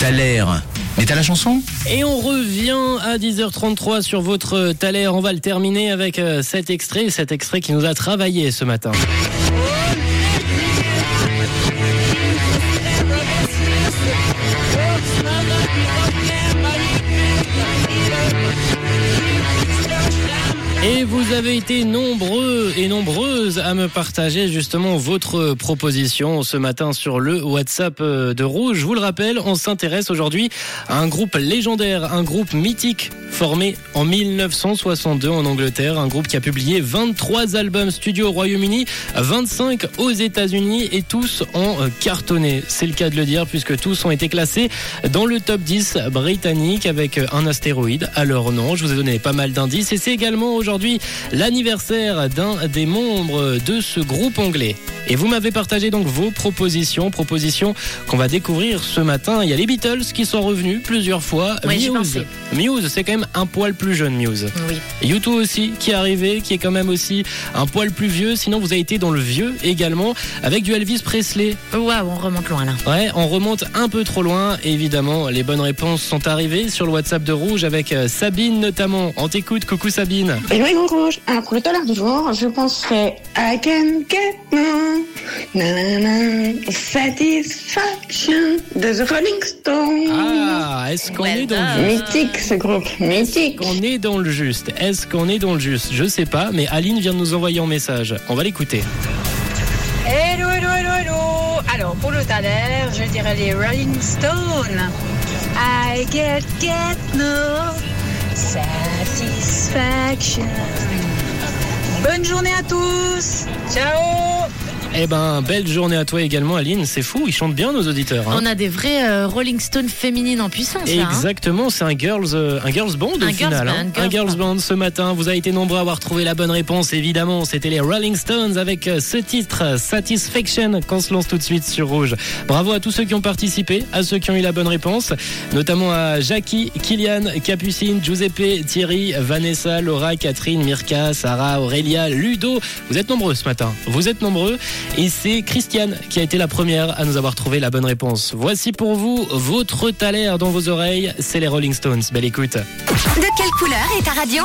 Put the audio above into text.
T'as l'air. Mais t'as la chanson? Et on revient à 10h33 sur votre Thaler. On va le terminer avec euh, cet extrait, cet extrait qui nous a travaillé ce matin. Et vous avez été nombreux et nombreuses à me partager justement votre proposition ce matin sur le WhatsApp euh, de Rouge. Je vous le rappelle, on s'intéresse aujourd'hui à un groupe légendaire, un groupe mythique formé en 1962 en Angleterre, un groupe qui a publié 23 albums studio au Royaume-Uni, 25 aux États-Unis et tous ont cartonné. C'est le cas de le dire puisque tous ont été classés dans le top 10 britannique avec un astéroïde à leur nom. Je vous ai donné pas mal d'indices et c'est également aujourd'hui l'anniversaire d'un des membres de ce groupe anglais. Et vous m'avez partagé donc vos propositions, propositions qu'on va découvrir ce matin. Il y a les Beatles qui sont revenus plusieurs fois. Ouais, Muse. Muse, c'est quand même un poil plus jeune, Muse. Oui. YouTube aussi qui est arrivé, qui est quand même aussi un poil plus vieux. Sinon, vous avez été dans le vieux également avec du Elvis Presley. Waouh, on remonte loin là. Ouais, on remonte un peu trop loin. Évidemment, les bonnes réponses sont arrivées sur le WhatsApp de Rouge avec euh, Sabine notamment. On t'écoute, coucou Sabine. Et oui, gros rouge. Alors, pour le talent du jour, je penserais I can get no na, na, na, de The Rolling Stones. Ah, est-ce qu'on Well est dans le juste Mythique, ce groupe. Mythique. On est dans le juste. Est-ce qu'on est dans le juste Je sais pas, mais Aline vient de nous envoyer un message. On va l'écouter. Hello, hello, hello, hello Alors, pour le Thaler, je dirais les Rolling Stones. I get, get no satisfaction. Bonne journée à tous Ciao Eh ben, belle journée à toi également, Aline. C'est fou, ils chantent bien nos auditeurs. hein. On a des vrais euh, Rolling Stones féminines en puissance là. hein. Exactement, c'est un girls, euh, un girls band au Un girls final. band, hein. girls un girls band. band ce matin. Vous avez été nombreux à avoir trouvé la bonne réponse. Évidemment, c'était les Rolling Stones avec euh, ce titre Satisfaction qu'on se lance tout de suite sur Rouge. Bravo à tous ceux qui ont participé, à ceux qui ont eu la bonne réponse, notamment à Jackie, Kylian, Capucine, Giuseppe, Thierry, Vanessa, Laura, Catherine, Mirka, Sarah, Aurélia, Ludo. Vous êtes nombreux ce matin. Vous êtes nombreux et c'est Christiane qui a été la première à nous avoir trouvé la bonne réponse. Voici pour vous votre Thaler dans vos oreilles, c'est les Rolling Stones. Belle écoute. De quelle couleur est ta radio?